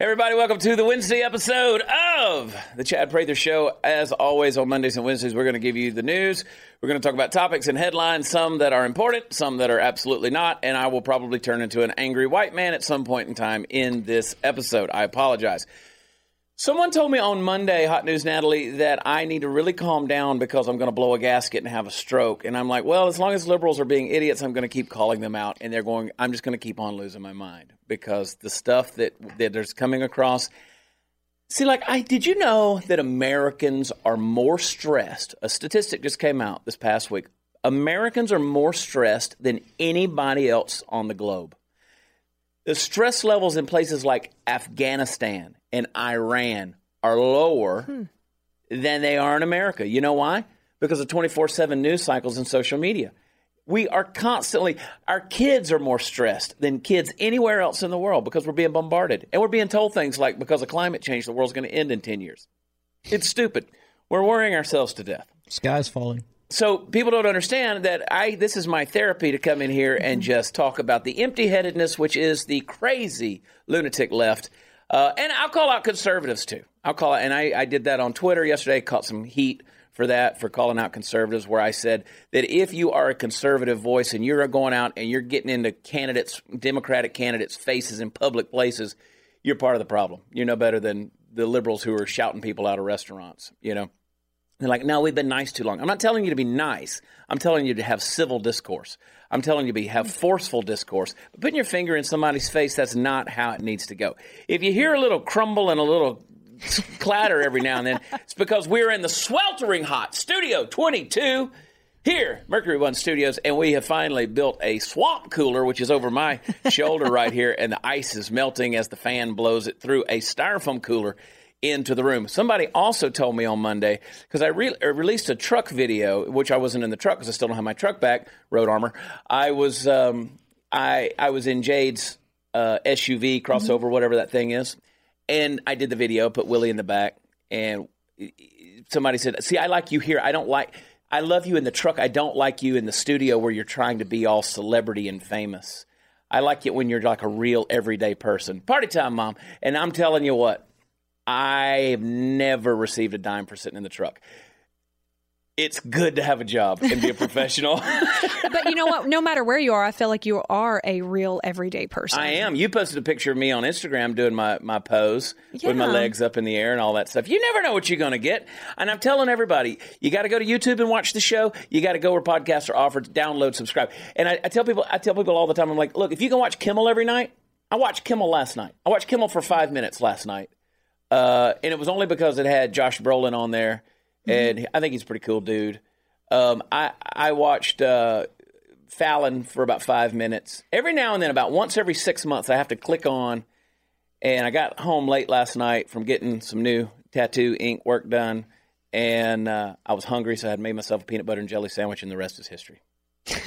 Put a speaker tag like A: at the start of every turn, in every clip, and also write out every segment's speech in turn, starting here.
A: Everybody, welcome to the Wednesday episode of the Chad Prather Show. As always, on Mondays and Wednesdays, we're going to give you the news. We're going to talk about topics and headlines, some that are important, some that are absolutely not, and I will probably turn into an angry white man at some point in time in this episode. I apologize. Someone told me on Monday, Hot News Natalie, that I need to really calm down because I'm going to blow a gasket and have a stroke. And I'm like, well, as long as liberals are being idiots, I'm going to keep calling them out. And they're going, I'm just going to keep on losing my mind because the stuff that, that there's coming across. See, like, I did you know that Americans are more stressed? A statistic just came out this past week. Americans are more stressed than anybody else on the globe. The stress levels in places like Afghanistan and Iran are lower hmm. than they are in America. You know why? Because of 24 7 news cycles and social media. We are constantly, our kids are more stressed than kids anywhere else in the world because we're being bombarded. And we're being told things like, because of climate change, the world's going to end in 10 years. It's stupid. We're worrying ourselves to death.
B: Sky's falling
A: so people don't understand that I this is my therapy to come in here and mm-hmm. just talk about the empty-headedness, which is the crazy lunatic left. Uh, and I'll call out conservatives too. I'll call it, and I, I did that on Twitter yesterday. Caught some heat for that for calling out conservatives, where I said that if you are a conservative voice and you're going out and you're getting into candidates, Democratic candidates' faces in public places, you're part of the problem. You're no better than the liberals who are shouting people out of restaurants. You know. They're like, no, we've been nice too long. I'm not telling you to be nice. I'm telling you to have civil discourse. I'm telling you to be have mm. forceful discourse. But putting your finger in somebody's face, that's not how it needs to go. If you hear a little crumble and a little clatter every now and then, it's because we're in the sweltering hot Studio 22 here, Mercury One Studios, and we have finally built a swamp cooler, which is over my shoulder right here, and the ice is melting as the fan blows it through a styrofoam cooler into the room. Somebody also told me on Monday because I re- uh, released a truck video, which I wasn't in the truck because I still don't have my truck back, road armor. I was um, I I was in Jade's uh, SUV crossover, mm-hmm. whatever that thing is, and I did the video, put Willie in the back, and somebody said, "See, I like you here. I don't like." I love you in the truck. I don't like you in the studio where you're trying to be all celebrity and famous. I like it when you're like a real everyday person. Party time, mom. And I'm telling you what, I've never received a dime for sitting in the truck. It's good to have a job and be a professional.
C: but you know what? No matter where you are, I feel like you are a real everyday person.
A: I am. You posted a picture of me on Instagram doing my, my pose yeah. with my legs up in the air and all that stuff. You never know what you're going to get. And I'm telling everybody, you got to go to YouTube and watch the show. You got to go where podcasts are offered, download, subscribe. And I, I tell people, I tell people all the time, I'm like, look, if you can watch Kimmel every night, I watched Kimmel last night. I watched Kimmel for five minutes last night. Uh, and it was only because it had Josh Brolin on there, and mm-hmm. I think he's a pretty cool dude. Um, I I watched uh, Fallon for about five minutes. Every now and then, about once every six months, I have to click on. And I got home late last night from getting some new tattoo ink work done, and uh, I was hungry, so I had made myself a peanut butter and jelly sandwich, and the rest is history.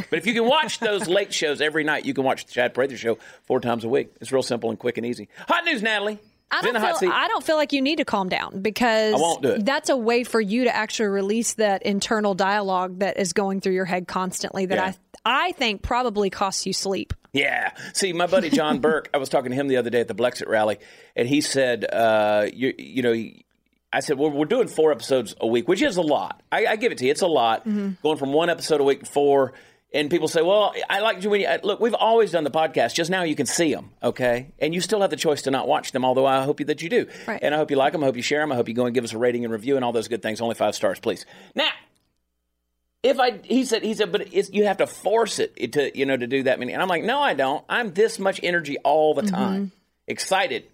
A: but if you can watch those late shows every night, you can watch the Chad Prather Show four times a week. It's real simple and quick and easy. Hot news, Natalie.
C: I don't, feel, I don't feel like you need to calm down because that's a way for you to actually release that internal dialogue that is going through your head constantly that yeah. I I think probably costs you sleep.
A: Yeah. See, my buddy John Burke, I was talking to him the other day at the Blexit rally, and he said, uh, you, you know, I said, well, we're doing four episodes a week, which is a lot. I, I give it to you. It's a lot. Mm-hmm. Going from one episode a week to four and people say, "Well, I like you when you look." We've always done the podcast. Just now, you can see them, okay, and you still have the choice to not watch them. Although I hope you, that you do, right. and I hope you like them. I hope you share them. I hope you go and give us a rating and review and all those good things. Only five stars, please. Now, if I, he said, he said, but you have to force it to, you know, to do that many. And I'm like, no, I don't. I'm this much energy all the time, mm-hmm. excited,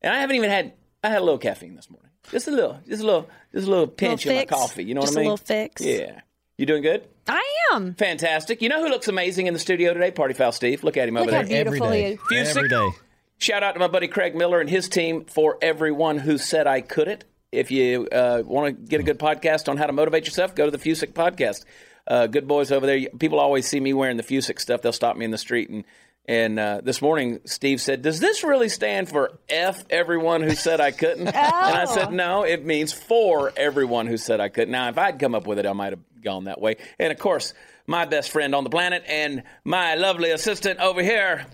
A: and I haven't even had. I had a little caffeine this morning, just a little, just a little, just a little pinch little in my coffee. You know
C: just
A: what I mean?
C: A little fix.
A: Yeah. You doing good?
C: I am.
A: Fantastic. You know who looks amazing in the studio today? Party Foul Steve. Look at him
C: Look
A: over
C: how
A: there.
C: Beautiful
B: Every day.
C: Fusic.
B: Every day.
A: Shout out to my buddy Craig Miller and his team for everyone who said I couldn't. If you uh, want to get a good podcast on how to motivate yourself, go to the Fusic podcast. Uh, good boys over there. People always see me wearing the Fusic stuff. They'll stop me in the street and and uh, this morning, Steve said, Does this really stand for F everyone who said I couldn't? oh. And I said, No, it means for everyone who said I couldn't. Now, if I'd come up with it, I might have gone that way. And of course, my best friend on the planet and my lovely assistant over here.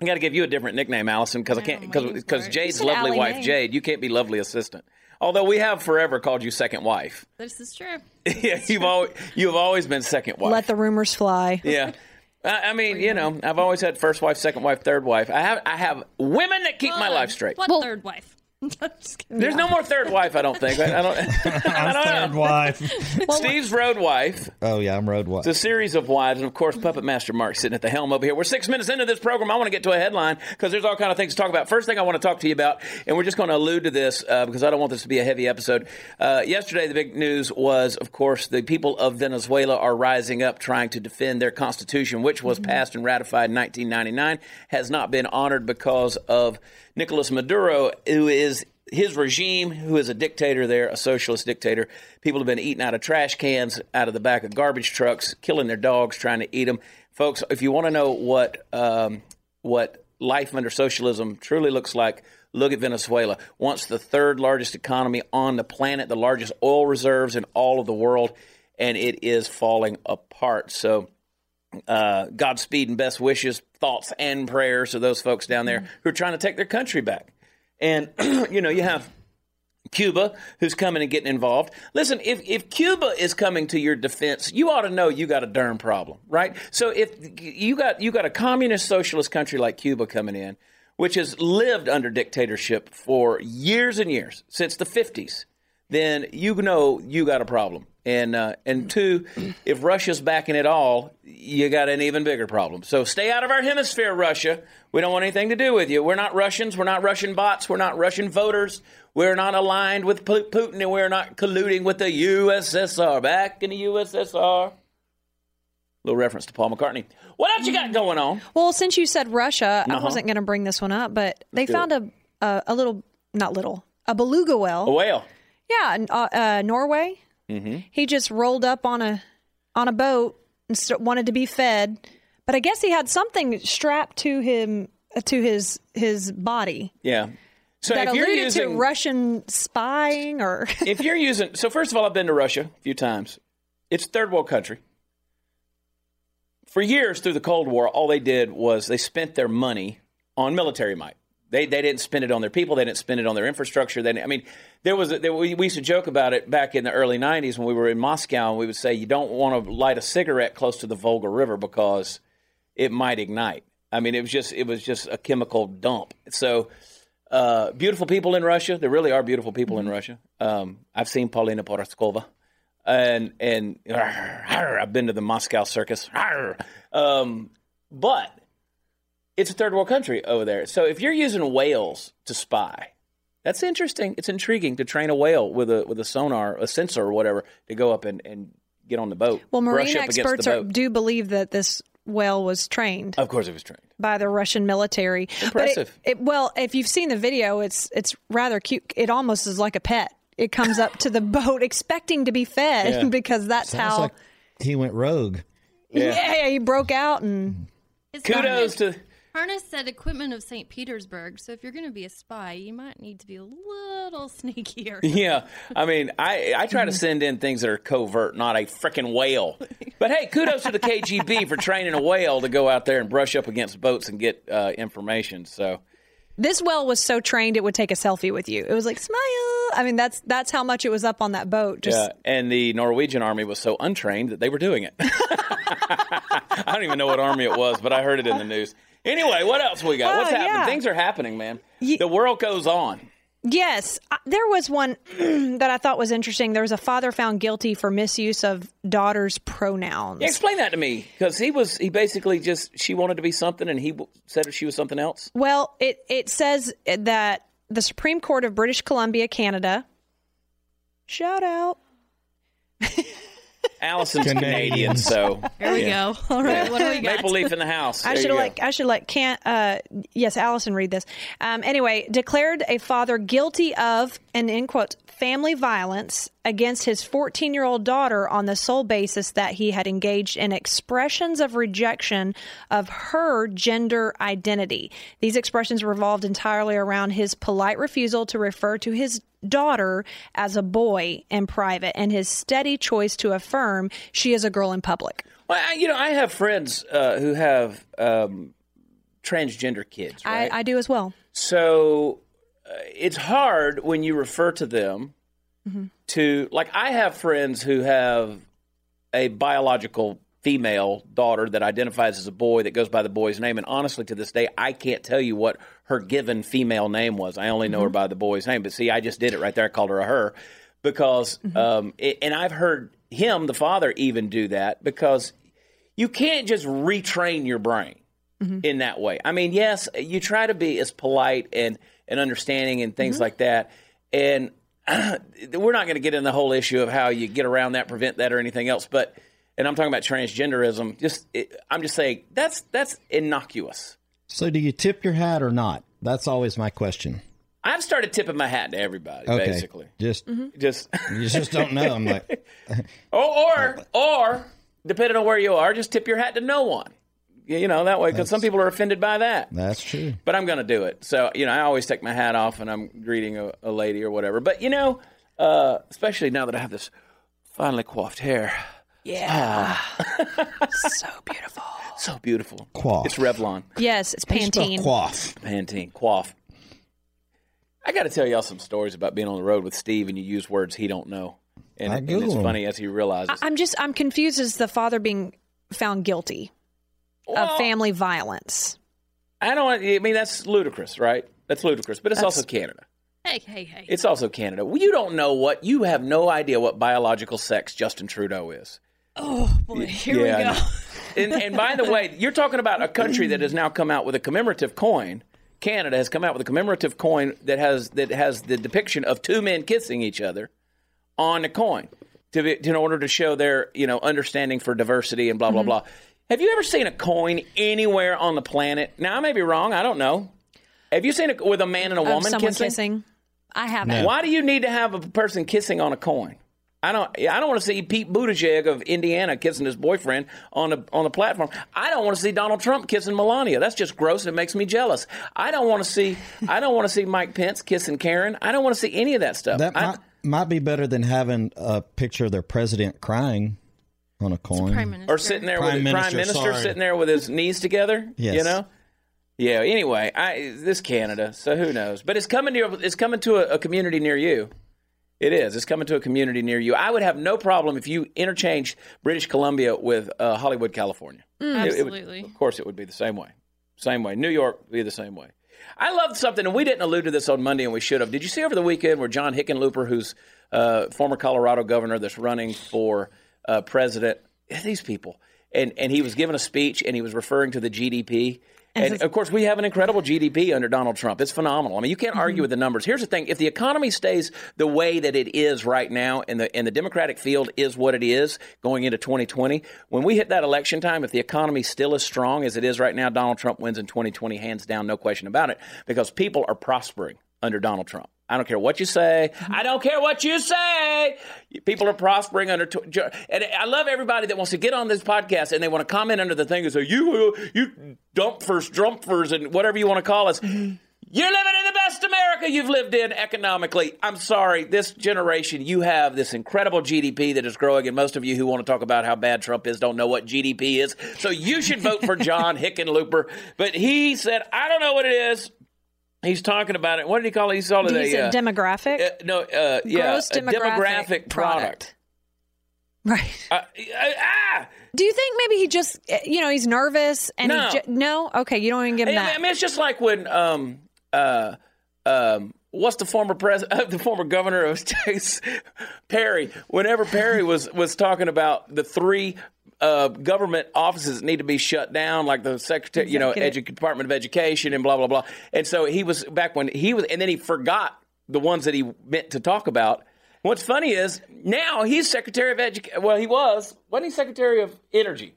A: I got to give you a different nickname, Allison, because I oh, can't because because Jade's lovely Allie wife, Mae. Jade. You can't be lovely assistant. Although we have forever called you second wife.
B: This is true.
A: yeah, you've always you've always been second wife.
C: Let the rumors fly.
A: Yeah. I mean, you know, I've always had first wife, second wife, third wife. I have I have women that keep my life straight.
B: What well, third wife?
A: There's no more third wife. I don't think. I, I don't. I
D: don't third know. wife.
A: Steve's road wife.
D: Oh yeah, I'm road wife.
A: It's a series of wives, and of course, Puppet Master Mark sitting at the helm over here. We're six minutes into this program. I want to get to a headline because there's all kind of things to talk about. First thing I want to talk to you about, and we're just going to allude to this uh, because I don't want this to be a heavy episode. Uh, yesterday, the big news was, of course, the people of Venezuela are rising up trying to defend their constitution, which was mm-hmm. passed and ratified in 1999, has not been honored because of Nicolas Maduro, who is his regime, who is a dictator there, a socialist dictator, people have been eating out of trash cans, out of the back of garbage trucks, killing their dogs, trying to eat them. Folks, if you want to know what um, what life under socialism truly looks like, look at Venezuela. Once the third largest economy on the planet, the largest oil reserves in all of the world, and it is falling apart. So, uh, Godspeed and best wishes, thoughts and prayers to those folks down there who are trying to take their country back. And, you know, you have Cuba who's coming and getting involved. Listen, if, if Cuba is coming to your defense, you ought to know you got a darn problem, right? So if you got you got a communist socialist country like Cuba coming in, which has lived under dictatorship for years and years, since the 50s, then you know you got a problem. And uh, and two, if Russia's backing it all, you got an even bigger problem. So stay out of our hemisphere, Russia. We don't want anything to do with you. We're not Russians. We're not Russian bots. We're not Russian voters. We're not aligned with Putin, and we're not colluding with the USSR. Back in the USSR. Little reference to Paul McCartney. What else you got going on?
C: Well, since you said Russia, uh-huh. I wasn't going to bring this one up, but they found a, a, a little, not little, a beluga whale.
A: A whale.
C: Yeah, uh, uh, Norway. Mm-hmm. He just rolled up on a on a boat and st- wanted to be fed, but I guess he had something strapped to him uh, to his his body.
A: Yeah.
C: So that alluded using, to Russian spying, or
A: if you're using, so first of all, I've been to Russia a few times. It's a third world country. For years through the Cold War, all they did was they spent their money on military might. They, they didn't spend it on their people. They didn't spend it on their infrastructure. They, I mean, there was a, there, we used to joke about it back in the early '90s when we were in Moscow, and we would say you don't want to light a cigarette close to the Volga River because it might ignite. I mean, it was just it was just a chemical dump. So, uh, beautiful people in Russia. There really are beautiful people in Russia. Um, I've seen Paulina Porizkova, and and I've been to the Moscow circus. Um, but it's a third world country over there. So if you're using whales to spy, that's interesting. It's intriguing to train a whale with a with a sonar, a sensor, or whatever, to go up and, and get on the boat.
C: Well, marine experts are, do believe that this whale was trained.
A: Of course, it was trained
C: by the Russian military.
A: Impressive.
C: It, it, well, if you've seen the video, it's it's rather cute. It almost is like a pet. It comes up to the boat expecting to be fed yeah. because that's Sounds how
D: like he went rogue.
C: Yeah. yeah, he broke out and.
A: Kudos to
B: Harness said equipment of St. Petersburg. So if you're going to be a spy, you might need to be a little sneakier.
A: Yeah. I mean, I, I try to send in things that are covert, not a freaking whale. But hey, kudos to the KGB for training a whale to go out there and brush up against boats and get uh, information. So.
C: This whale was so trained it would take a selfie with you. It was like smile. I mean, that's that's how much it was up on that boat. Just... Yeah,
A: and the Norwegian army was so untrained that they were doing it. I don't even know what army it was, but I heard it in the news. Anyway, what else we got? What's happening? Yeah. Things are happening, man. the world goes on.
C: Yes, there was one that I thought was interesting. There was a father found guilty for misuse of daughter's pronouns.
A: Yeah, explain that to me, because he was he basically just she wanted to be something, and he said she was something else.
C: Well, it it says that the Supreme Court of British Columbia, Canada, shout out.
A: Allison's Canadian, so
B: here we yeah. go. All right, what do we got?
A: Maple leaf in the house.
C: I should like. I should like. Can't. Uh, yes, Allison, read this. Um, anyway, declared a father guilty of, and in quotes, family violence against his 14 year old daughter on the sole basis that he had engaged in expressions of rejection of her gender identity. These expressions revolved entirely around his polite refusal to refer to his daughter as a boy in private and his steady choice to affirm she is a girl in public.
A: Well, I, you know, I have friends uh, who have um, transgender kids. Right?
C: I, I, do as well.
A: So it's hard when you refer to them mm-hmm. to like I have friends who have a biological female daughter that identifies as a boy that goes by the boy's name. And honestly, to this day, I can't tell you what her given female name was. I only know mm-hmm. her by the boy's name. But see, I just did it right there. I called her a her because, mm-hmm. um, it, and I've heard him, the father, even do that because you can't just retrain your brain mm-hmm. in that way. I mean, yes, you try to be as polite and, and understanding and things mm-hmm. like that. And we're not going to get in the whole issue of how you get around that, prevent that, or anything else. But and I'm talking about transgenderism. Just it, I'm just saying that's that's innocuous.
D: So, do you tip your hat or not? That's always my question.
A: I've started tipping my hat to everybody. Okay. Basically,
D: just
A: mm-hmm. just
D: you just don't know. I'm like,
A: or or or depending on where you are, just tip your hat to no one. You know that way because some people are offended by that.
D: That's true.
A: But I'm going to do it. So you know, I always take my hat off and I'm greeting a, a lady or whatever. But you know, uh, especially now that I have this finely coiffed hair.
C: Yeah. so beautiful.
A: So beautiful.
D: Quaff.
A: It's Revlon.
C: Yes, it's Pantene.
D: Quaff.
A: Pantene. Quaff. I got to tell y'all some stories about being on the road with Steve and you use words he don't know. And, and it's funny as he realizes.
C: I'm just, I'm confused as the father being found guilty well, of family violence.
A: I don't, I mean, that's ludicrous, right? That's ludicrous, but it's that's, also Canada.
B: Hey, hey, hey.
A: It's also Canada. Well, you don't know what, you have no idea what biological sex Justin Trudeau is.
B: Oh boy, here yeah, we go.
A: and, and by the way, you're talking about a country that has now come out with a commemorative coin. Canada has come out with a commemorative coin that has that has the depiction of two men kissing each other on the coin to be, in order to show their you know understanding for diversity and blah blah mm-hmm. blah. Have you ever seen a coin anywhere on the planet? Now I may be wrong. I don't know. Have you seen it with a man and a woman
C: kissing? kissing? I haven't.
A: No. Why do you need to have a person kissing on a coin? I don't. I don't want to see Pete Buttigieg of Indiana kissing his boyfriend on the on the platform. I don't want to see Donald Trump kissing Melania. That's just gross and it makes me jealous. I don't want to see. I don't want to see Mike Pence kissing Karen. I don't want to see any of that stuff.
D: That I, might, might, be better than having a picture of their president crying on a coin,
A: or sitting there prime with the prime minister sitting there with his knees together.
D: Yes.
A: You know. Yeah. Anyway, I, this Canada, so who knows? But it's coming to it's coming to a, a community near you. It is. It's coming to a community near you. I would have no problem if you interchanged British Columbia with uh, Hollywood, California.
B: Mm, absolutely.
A: It would, of course, it would be the same way. Same way. New York would be the same way. I love something, and we didn't allude to this on Monday, and we should have. Did you see over the weekend where John Hickenlooper, who's uh, former Colorado governor that's running for uh, president, these people, and, and he was giving a speech, and he was referring to the GDP and of course, we have an incredible GDP under Donald Trump. It's phenomenal. I mean, you can't argue mm-hmm. with the numbers. Here's the thing: if the economy stays the way that it is right now, and the and the Democratic field is what it is going into 2020, when we hit that election time, if the economy still as strong as it is right now, Donald Trump wins in 2020, hands down, no question about it, because people are prospering under Donald Trump. I don't care what you say. I don't care what you say. People are prospering under. And I love everybody that wants to get on this podcast and they want to comment under the thing and say, "You, you dumpers, drumpers, and whatever you want to call us." You're living in the best America you've lived in economically. I'm sorry, this generation, you have this incredible GDP that is growing, and most of you who want to talk about how bad Trump is don't know what GDP is. So you should vote for John Hickenlooper. But he said, I don't know what it is. He's talking about it. What did he call it? He called it
C: a, uh, demographic.
A: Uh, no, uh, yeah, Gross demographic, demographic product. product.
C: Right.
A: Uh, uh, ah!
C: Do you think maybe he just, uh, you know, he's nervous and no, ju- no? Okay, you don't even give him
A: I,
C: that.
A: I mean, it's just like when, um, uh, um, what's the former president, the former governor of Texas, Perry. Whenever Perry was was talking about the three uh, government offices need to be shut down, like the secretary, you know, edu- Department of Education and blah blah blah. And so he was back when he was, and then he forgot the ones that he meant to talk about. What's funny is now he's Secretary of Education. Well, he was wasn't he Secretary of Energy?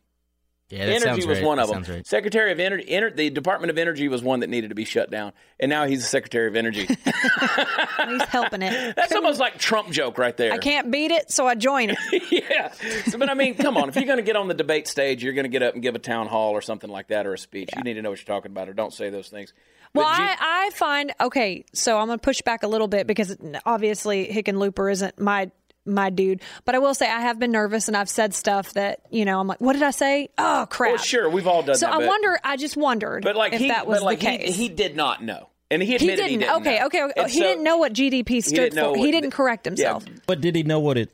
E: Yeah,
A: energy was
E: right.
A: one of
E: them.
A: Right. Secretary of Energy, Ener- the Department of Energy was one that needed to be shut down, and now he's the Secretary of Energy.
C: he's helping it.
A: That's almost like Trump joke right there.
C: I can't beat it, so I join it.
A: yeah, so, but I mean, come on, if you're going to get on the debate stage, you're going to get up and give a town hall or something like that, or a speech. Yeah. You need to know what you're talking about, or don't say those things.
C: Well, I, I find okay, so I'm going to push back a little bit because obviously Hickenlooper isn't my my dude. But I will say I have been nervous and I've said stuff that you know I'm like, what did I say? Oh crap!
A: Well, sure, we've all done.
C: So
A: that, So
C: I wonder. I just wondered. But like if he, that was
A: like
C: the case.
A: He, he, did not know. And he admitted he didn't. He didn't
C: okay,
A: know.
C: okay, okay. he so, didn't know what GDP stood he for. What, he didn't correct himself. Yeah.
D: But did he know what it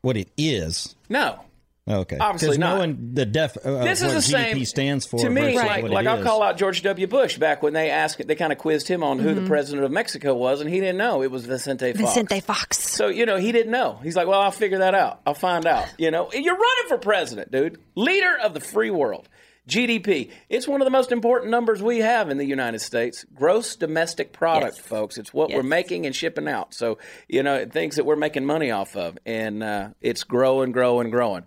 D: what it is?
A: No.
D: Okay.
A: Obviously not.
D: Knowing the def, uh,
A: this
D: is
A: the
D: GDP
A: same
D: stands for
A: to me.
D: Like,
A: like I'll call out George W. Bush back when they asked, they kind of quizzed him on who mm-hmm. the president of Mexico was, and he didn't know it was Vicente Fox.
C: Vicente Fox.
A: So you know he didn't know. He's like, well, I'll figure that out. I'll find out. You know, you're running for president, dude, leader of the free world. GDP. It's one of the most important numbers we have in the United States. Gross domestic product, yes. folks. It's what yes. we're making and shipping out. So, you know, things that we're making money off of. And uh, it's growing, growing, growing.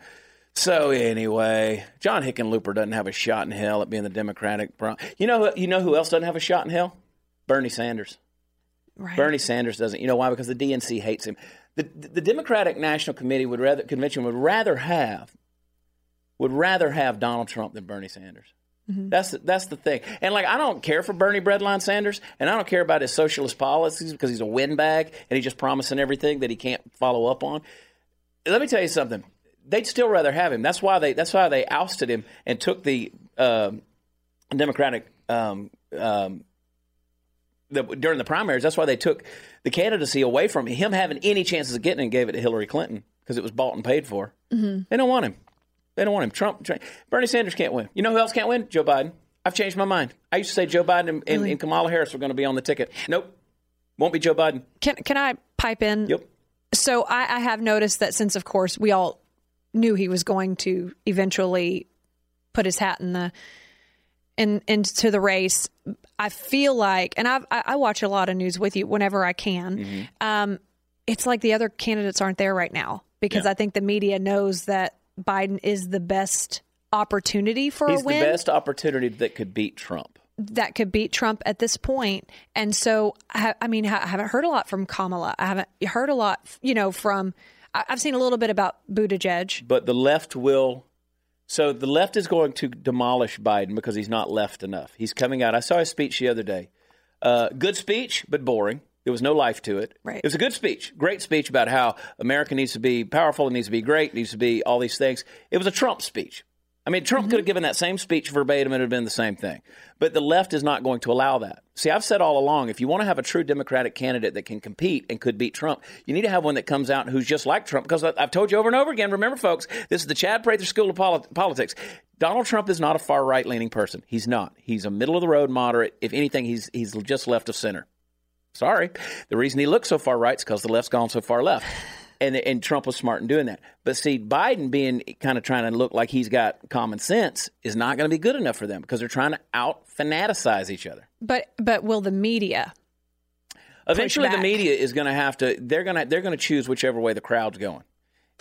A: So anyway, John Hickenlooper doesn't have a shot in hell at being the Democratic. You know, you know who else doesn't have a shot in hell? Bernie Sanders. Right. Bernie Sanders doesn't. You know why? Because the DNC hates him. The, the Democratic National Committee would rather convention would rather have would rather have Donald Trump than Bernie Sanders. Mm-hmm. That's the, that's the thing. And like I don't care for Bernie Breadline Sanders, and I don't care about his socialist policies because he's a windbag and he's just promising everything that he can't follow up on. Let me tell you something they'd still rather have him. That's why they that's why they ousted him and took the uh, Democratic um, um, the, during the primaries. That's why they took the candidacy away from him having any chances of getting it and gave it to Hillary Clinton because it was bought and paid for. Mm-hmm. They don't want him. They don't want him. Trump, Trump, Bernie Sanders can't win. You know who else can't win? Joe Biden. I've changed my mind. I used to say Joe Biden and, and, and Kamala Harris were going to be on the ticket. Nope, won't be Joe Biden.
C: Can can I pipe in?
A: Yep.
C: So I, I have noticed that since, of course, we all knew he was going to eventually put his hat in the in into the race. I feel like, and I've, I, I watch a lot of news with you whenever I can. Mm-hmm. Um, it's like the other candidates aren't there right now because yeah. I think the media knows that Biden is the best opportunity for
A: He's
C: a win.
A: the best opportunity that could beat Trump.
C: That could beat Trump at this point. And so, I, I mean, I haven't heard a lot from Kamala. I haven't heard a lot, you know, from I've seen a little bit about Buttigieg.
A: But the left will. So the left is going to demolish Biden because he's not left enough. He's coming out. I saw his speech the other day. Uh, good speech, but boring. There was no life to it.
C: Right. It
A: was a good speech, great speech about how America needs to be powerful, it needs to be great, needs to be all these things. It was a Trump speech. I mean, Trump mm-hmm. could have given that same speech verbatim it would have been the same thing. But the left is not going to allow that. See, I've said all along if you want to have a true Democratic candidate that can compete and could beat Trump, you need to have one that comes out who's just like Trump. Because I've told you over and over again, remember, folks, this is the Chad Prather School of Politics. Donald Trump is not a far right leaning person. He's not. He's a middle of the road moderate. If anything, he's, he's just left of center. Sorry. The reason he looks so far right is because the left's gone so far left and and Trump was smart in doing that. But see, Biden being kind of trying to look like he's got common sense is not going to be good enough for them because they're trying to out fanaticize each other.
C: But but will the media?
A: Eventually, the media is going to have to. They're going to they're going to choose whichever way the crowd's going.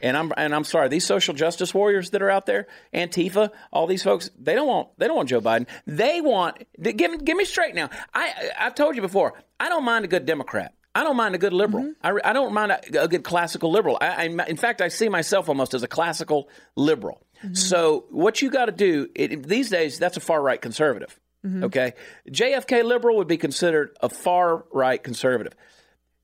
A: And I'm and I'm sorry, these social justice warriors that are out there, Antifa, all these folks, they don't want they don't want Joe Biden. They want give give me straight now. I I've told you before, I don't mind a good Democrat. I don't mind a good liberal. Mm-hmm. I, I, don't mind a, a good classical liberal. I, I, in fact, I see myself almost as a classical liberal. Mm-hmm. So what you got to do it, these days, that's a far right conservative. Mm-hmm. Okay, JFK liberal would be considered a far right conservative.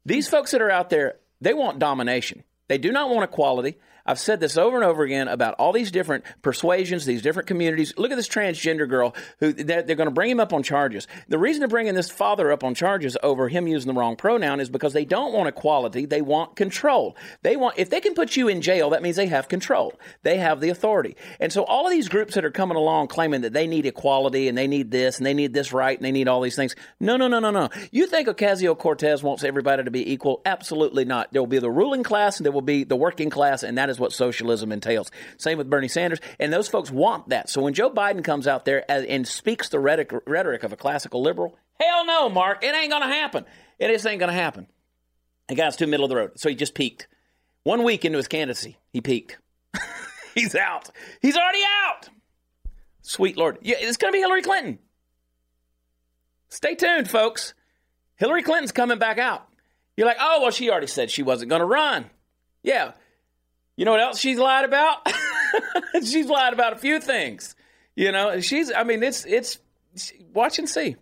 A: These folks that are out there, they want domination. They do not want equality. I've said this over and over again about all these different persuasions, these different communities. Look at this transgender girl who they're, they're going to bring him up on charges. The reason they're bringing this father up on charges over him using the wrong pronoun is because they don't want equality. They want control. They want, if they can put you in jail, that means they have control. They have the authority. And so all of these groups that are coming along claiming that they need equality and they need this and they need this right and they need all these things. No, no, no, no, no. You think Ocasio Cortez wants everybody to be equal? Absolutely not. There will be the ruling class and there will be the working class, and that what socialism entails. Same with Bernie Sanders, and those folks want that. So when Joe Biden comes out there and speaks the rhetoric of a classical liberal, hell no, Mark, it ain't going to happen. It just ain't going to happen. The guy's too middle of the road, so he just peaked. One week into his candidacy, he peaked. He's out. He's already out. Sweet Lord. Yeah, it's going to be Hillary Clinton. Stay tuned, folks. Hillary Clinton's coming back out. You're like, oh, well, she already said she wasn't going to run. Yeah. You know what else she's lied about? she's lied about a few things. You know, she's, I mean, it's, it's, watch and see.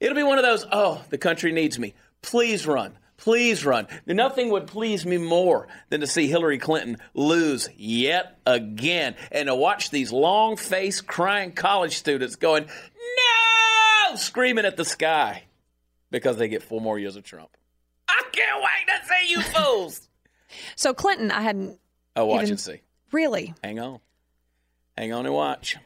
A: It'll be one of those, oh, the country needs me. Please run. Please run. Nothing would please me more than to see Hillary Clinton lose yet again and to watch these long faced crying college students going, no, screaming at the sky because they get four more years of Trump. I can't wait to see you fools.
C: So, Clinton, I hadn't.
A: Oh, watch even... and see.
C: Really?
A: Hang on. Hang on and watch.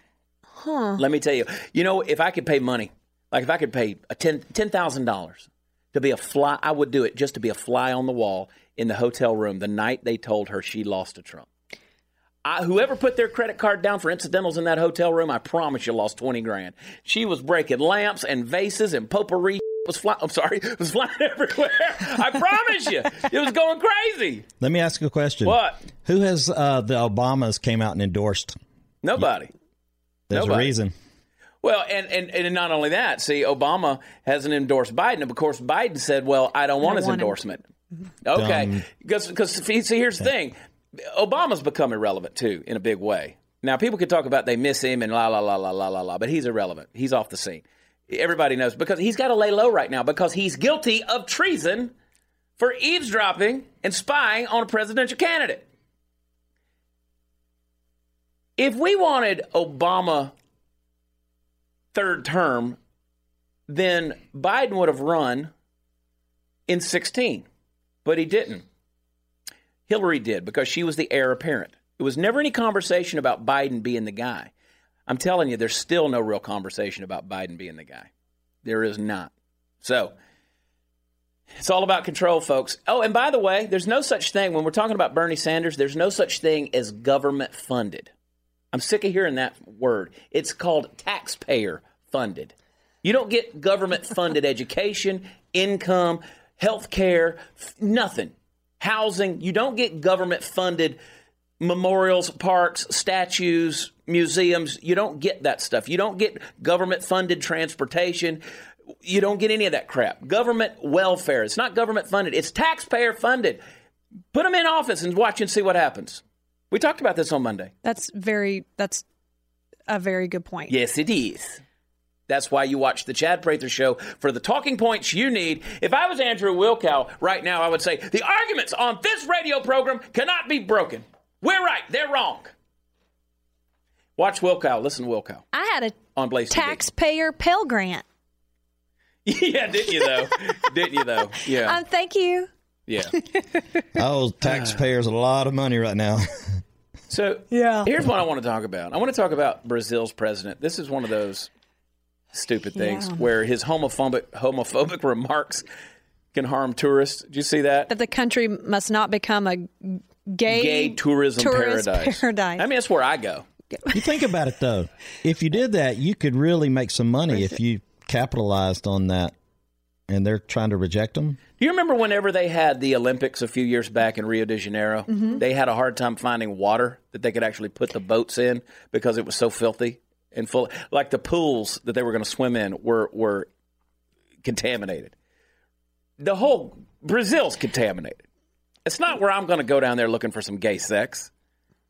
C: Huh.
A: Let me tell you. You know, if I could pay money, like if I could pay a ten ten thousand dollars to be a fly, I would do it just to be a fly on the wall in the hotel room the night they told her she lost to Trump. I, whoever put their credit card down for incidentals in that hotel room, I promise you lost 20 grand. She was breaking lamps and vases and potpourri was flying. I'm sorry, it was flying everywhere. I promise you, it was going crazy.
D: Let me ask you a question.
A: What?
D: Who has uh, the Obamas came out and endorsed?
A: Nobody.
D: There's
A: Nobody.
D: a reason.
A: Well, and, and, and not only that, see, Obama hasn't endorsed Biden. Of course, Biden said, well, I don't want I his endorsement. Him. Okay. Because, because see, here's the thing Obama's become irrelevant, too, in a big way. Now, people could talk about they miss him and la, la, la, la, la, la, la, but he's irrelevant. He's off the scene. Everybody knows because he's got to lay low right now because he's guilty of treason for eavesdropping and spying on a presidential candidate. If we wanted Obama third term, then Biden would have run in 16, but he didn't. Hillary did because she was the heir apparent. It was never any conversation about Biden being the guy. I'm telling you, there's still no real conversation about Biden being the guy. There is not. So, it's all about control, folks. Oh, and by the way, there's no such thing, when we're talking about Bernie Sanders, there's no such thing as government funded. I'm sick of hearing that word. It's called taxpayer funded. You don't get government funded education, income, health care, nothing. Housing. You don't get government funded memorials, parks, statues, museums. You don't get that stuff. You don't get government funded transportation. You don't get any of that crap. Government welfare. It's not government funded, it's taxpayer funded. Put them in office and watch and see what happens. We talked about this on Monday.
C: That's very that's a very good point.
A: Yes, it is. That's why you watch the Chad Prather show for the talking points you need. If I was Andrew Wilkow right now, I would say the arguments on this radio program cannot be broken. We're right, they're wrong. Watch Wilkow. Listen to Wilkow.
C: I had a
A: on Blaze
C: taxpayer TV. Pell Grant.
A: yeah, didn't you though? didn't you though? Yeah.
C: Um, thank you.
A: Yeah.
D: oh, taxpayers a lot of money right now.
A: so
C: yeah,
A: here's what I want to talk about. I want to talk about Brazil's president. This is one of those stupid things yeah. where his homophobic homophobic remarks can harm tourists. Do you see that?
C: That the country must not become a gay,
A: gay tourism
C: paradise. paradise.
A: I mean, that's where I go.
D: You think about it though. If you did that, you could really make some money if you capitalized on that. And they're trying to reject them.
A: Do you remember whenever they had the Olympics a few years back in Rio de Janeiro? Mm-hmm. They had a hard time finding water that they could actually put the boats in because it was so filthy and full. Like the pools that they were going to swim in were were contaminated. The whole Brazil's contaminated. It's not where I'm going to go down there looking for some gay sex.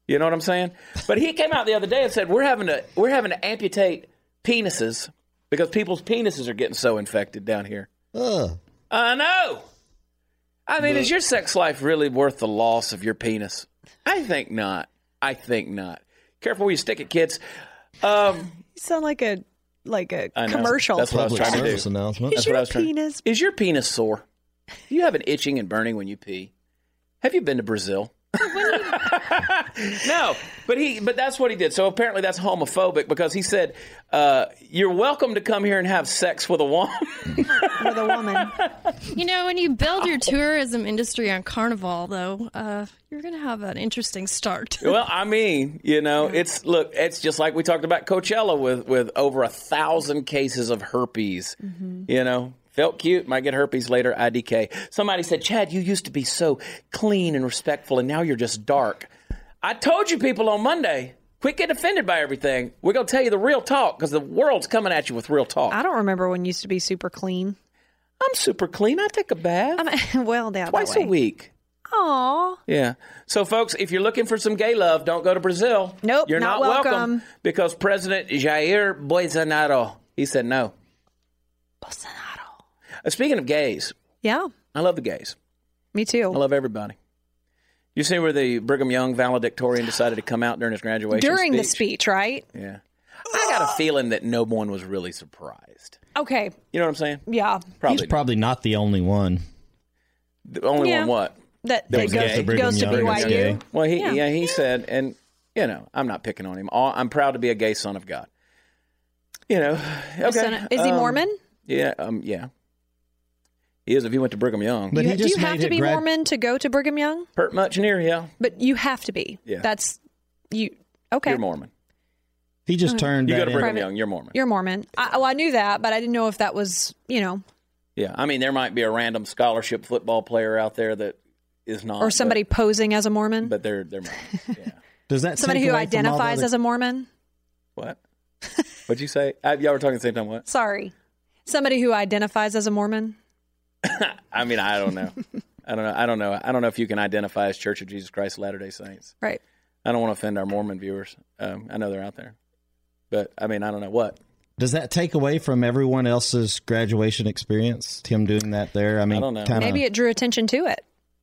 A: You know what I'm saying? But he came out the other day and said we're having to we're having to amputate penises because people's penises are getting so infected down here.
D: Ugh.
A: I know. I mean, but, is your sex life really worth the loss of your penis? I think not. I think not. Careful where you stick it, kids. Um,
C: you sound like a like a commercial.
A: That's what I was trying to do.
D: Announcement.
C: Is
A: That's your
C: what I was trying. Penis...
A: Is your penis sore? Do you have an itching and burning when you pee? Have you been to Brazil? no, but he, but that's what he did. So apparently that's homophobic because he said, uh, "You're welcome to come here and have sex with a woman."
C: with a woman.
B: You know, when you build your tourism industry on Carnival, though, uh, you're going to have an interesting start.
A: well, I mean, you know, it's look, it's just like we talked about Coachella with with over a thousand cases of herpes. Mm-hmm. You know, Felt cute, might get herpes later, IDK. Somebody said, Chad, you used to be so clean and respectful, and now you're just dark. I told you people on Monday, Quit getting offended by everything. We're going to tell you the real talk because the world's coming at you with real talk.
C: I don't remember when you used to be super clean.
A: I'm super clean. I take a bath.
C: I'm, well, down
A: twice a week.
C: Aw.
A: Yeah. So, folks, if you're looking for some gay love, don't go to Brazil.
C: Nope.
A: You're
C: not,
A: not
C: welcome.
A: because President Jair Bolsonaro, he said no.
C: Bolsonaro.
A: Uh, speaking of gays,
C: Yeah.
A: I love the gays.
C: Me too.
A: I love everybody. You see where the Brigham Young valedictorian decided to come out during his graduation
C: During
A: speech?
C: the speech, right?
A: Yeah. I got a feeling that no one was really surprised.
C: Okay.
A: You know what I'm saying?
C: Yeah.
A: Probably.
D: He's probably not the only one.
A: the only
C: Yeah.
A: one what?
C: That,
A: That
C: that
A: was
C: goes,
A: gay.
C: goes to
D: Young
C: BYU.
D: gay.
A: Well, he
C: Yeah.
A: yeah, he said, and you know, I'm not picking on him. I'm proud to be a gay son of God. You know, okay.
C: Son- Is he
A: um,
C: Mormon?
A: Yeah, um, yeah. He is if he went to Brigham Young.
D: But
C: You-
D: he
C: do you have to be
D: grad-
C: Mormon to go to Brigham Young?
A: Hurt much near, yeah.
C: But you have to be.
A: Yeah.
C: That's you. Okay.
A: You're Mormon.
D: He just turned
A: You go to. Brigham
C: Private-
A: Young, you're Mormon.
C: You're Mormon. I, well, I knew that, but I didn't know if that was, you know,
A: yeah, I mean, there might be a random scholarship football player out there that is not,
C: or somebody posing as a Mormon.
A: but, but they're they're Mormon. Yeah.
D: Does that
C: somebody who
D: away from all the
C: identifies
D: other-
C: as a Mormon.
A: what? What'd you say? Uh, y'all were talking at the same time. What?
C: Sorry. Somebody who identifies as a Mormon.
A: I mean, I don't know. I don't know. I don't know. I don't know if you can identify as Church of Jesus Christ of Latter Day Saints.
C: Right.
A: I don't want to offend our Mormon viewers. Um, I know they're out there, but I mean, I don't know what.
D: Does that take away from everyone else's graduation experience? Him doing that there. I mean, I
A: don't know.
D: kinda-
C: Maybe it drew attention to it.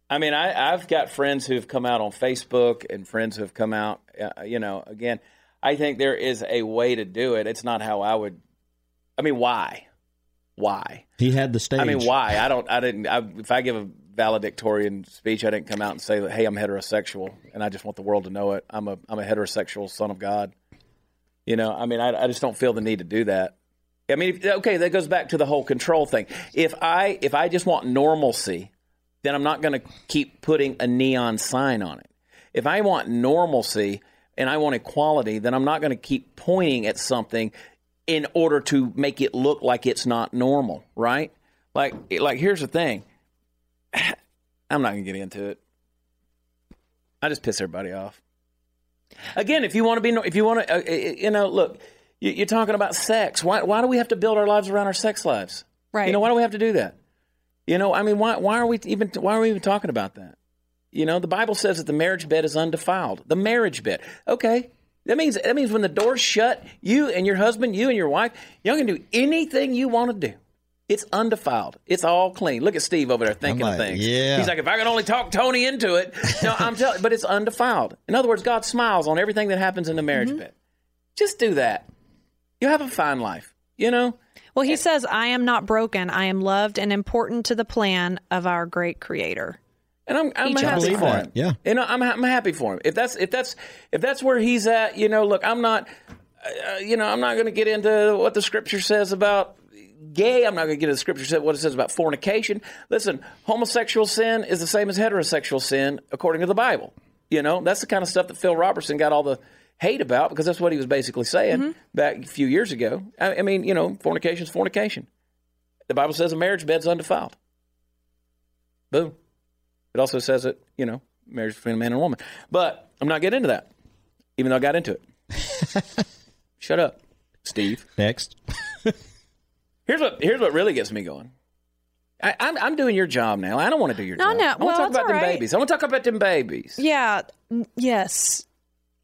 A: I mean, I, I've got friends who've come out on Facebook and friends who've come out. Uh, you know, again, I think there is a way to do it. It's not how I would. I mean, why? Why?
D: he had the stage.
A: I mean, why? I don't. I didn't. I, if I give a valedictorian speech, I didn't come out and say that, "Hey, I'm heterosexual," and I just want the world to know it. I'm a I'm a heterosexual son of God. You know, I mean, I, I just don't feel the need to do that. I mean, if, okay, that goes back to the whole control thing. If I if I just want normalcy, then I'm not going to keep putting a neon sign on it. If I want normalcy and I want equality, then I'm not going to keep pointing at something in order to make it look like it's not normal, right? Like like here's the thing. I'm not to get into it. I just piss everybody off. Again, if you want to be, if you want to, uh, uh, you know, look, you- you're talking about sex. Why, why do we have to build our lives around our sex lives?
C: Right.
A: You know, why do we have to do that? You know, I mean, why, why are we even, why are we even talking about that? You know, the Bible says that the marriage bed is undefiled. The marriage bed. Okay. That means, that means when the door's shut, you and your husband, you and your wife, y'all can do anything you want to do. It's undefiled. It's all clean. Look at Steve over there thinking
D: like,
A: of things.
D: yeah.
A: He's like, if I could only talk Tony into it. No, I'm telling but it's undefiled. In other words, God smiles on everything that happens in the marriage
C: Mm-hmm.
A: bed. Just do that. You'll have a fine life. You know?
C: Well, he says, I am not broken. I am loved and important to the plan of our great creator.
A: And I'm, I'm happy for
D: that,
A: him.
D: yeah.
A: You know, I'm, I'm happy for him. If that's if that's if that's where he's at, you know, look, I'm not, uh, you know, I'm not going to get into what the scripture says about gay. I'm not going to get into the scripture says what it says about fornication. Listen, homosexual sin is the same as heterosexual sin according to the Bible. You know, that's the kind of stuff that Phil Robertson got all the hate about because that's what he was basically saying back a few years ago. I, I mean, you know, fornication is fornication. The Bible says a marriage bed's undefiled. Boom. It also says that, you know, marriage between a man and a woman. But I'm not getting into that, even though I got into it. Shut up, Steve.
D: Next.
A: Here's what here's what really gets me going. I, I'm I'm doing your job now. I don't want to do your
C: No,
A: job.
C: no.
A: I want
C: Well,
A: to talk about
C: all
A: them
C: right.
A: babies. I want to talk about them babies.
C: Yeah. Yes.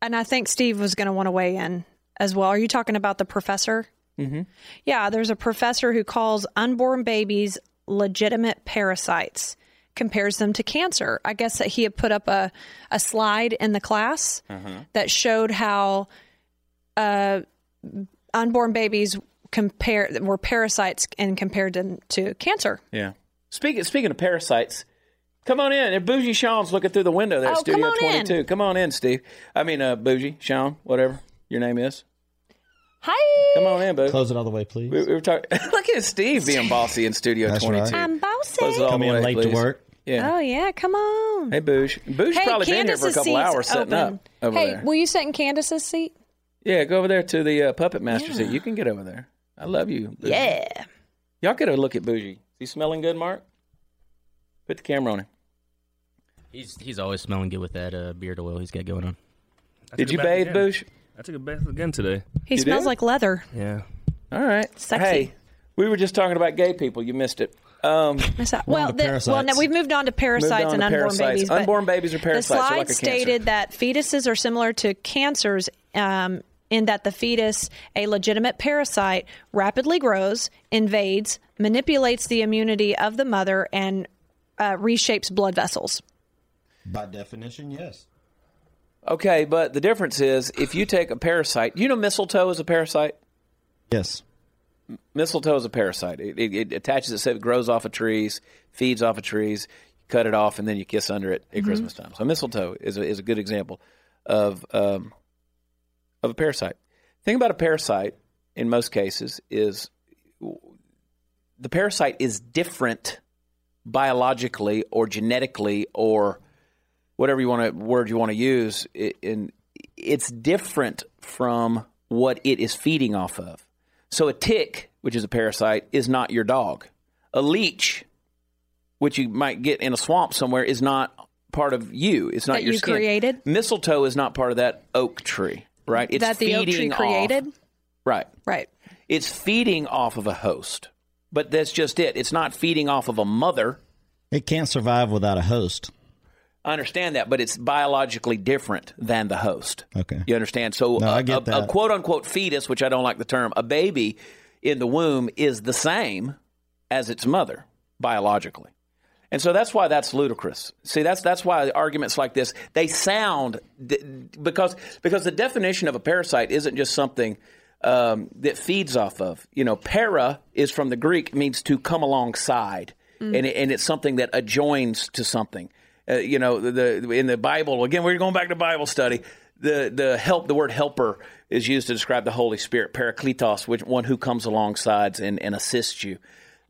C: And I think Steve was going to want to weigh in as well. Are you talking about the professor? Mm-hmm. Yeah, there's a professor who calls unborn babies legitimate parasites, compares them to cancer. I guess that he had put up a, a slide in the class that showed how uh, unborn babies compare were parasites and compared them to cancer.
A: Yeah. Speaking speaking of parasites, come on in. And Bougie Sean's looking through the window there,
C: Oh,
A: Studio
C: in.
A: 22. Come on in, Steve. I mean, uh, Bougie Sean, whatever your name is.
C: Hi,
A: Come on in, Boo.
D: Close it all the way, please.
A: We, we were talking. Look at Steve being bossy in Studio
D: That's
A: 22.
D: right.
C: I'm bossy.
A: Close it all
D: Come
A: the
D: in
A: way,
D: late to work.
A: Yeah.
C: Oh yeah, come on.
A: Hey, Booge. Booge's
C: Hey,
A: probably been here for a
C: Candace's
A: couple
C: seat's
A: hours setting
C: open.
A: up over
C: hey,
A: there.
C: will you sit in Candace's seat?
A: Yeah, go over there to the uh, puppet master seat. You can get over there. I love you. Bougie.
C: Yeah.
A: Y'all get a look at Bougie. Is he smelling good, Mark? Put the camera on him.
E: He's he's always smelling good with that uh, beard oil he's got going on.
A: Did you bathe, Bouge?
E: I took a bath again today.
C: He you smells did? like leather.
E: Yeah.
A: All right.
C: Sexy.
A: Hey, we were just talking about gay people. You missed it. Um,
C: well, the, well, no, we've moved on to parasites on and to unborn parasites. babies.
A: Unborn babies are parasites.
C: The slide
A: like
C: stated that fetuses are similar to cancers um, in that the fetus, a legitimate parasite, rapidly grows, invades, manipulates the immunity of the mother, and uh, reshapes blood vessels.
D: By definition, yes.
A: Okay, but the difference is if you take a parasite, you know mistletoe is a parasite?
D: Yes.
A: Mistletoe is a parasite. It, it, it attaches itself, it grows off of trees, feeds off of trees. You cut it off, and then you kiss under it at mm-hmm. Christmas time. So mistletoe is a, is a good example of um, of a parasite. The thing about a parasite, in most cases, is the parasite is different biologically or genetically or whatever you want to word you want to use. In it's different from what it is feeding off of. So a tick, which is a parasite, is not your dog. A leech, which you might get in a swamp somewhere, is not part of you. It's not
C: that
A: your
C: you
A: skin.
C: created.
A: Mistletoe is not part of that oak tree, right?
C: It's that the oak tree created.
A: Off, right.
C: Right.
A: It's feeding off of a host, but that's just it. It's not feeding off of a mother.
D: It can't survive without a host.
A: I understand that, but it's biologically different than the host.
D: Okay.
A: You understand? So
D: no,
A: a,
D: a,
A: a quote unquote fetus, which I don't like the term, a baby in the womb is the same as its mother biologically. And so that's why that's ludicrous. See, that's that's why arguments like this they sound because because the definition of a parasite isn't just something um, that feeds off of. You know, para is from the Greek means to come alongside, mm. and it, and it's something that adjoins to something uh, you know, the, in the Bible, again, we're going back to Bible study. The, the help, the word helper is used to describe the Holy Spirit, parakletos, which one who comes alongside and, and assists you.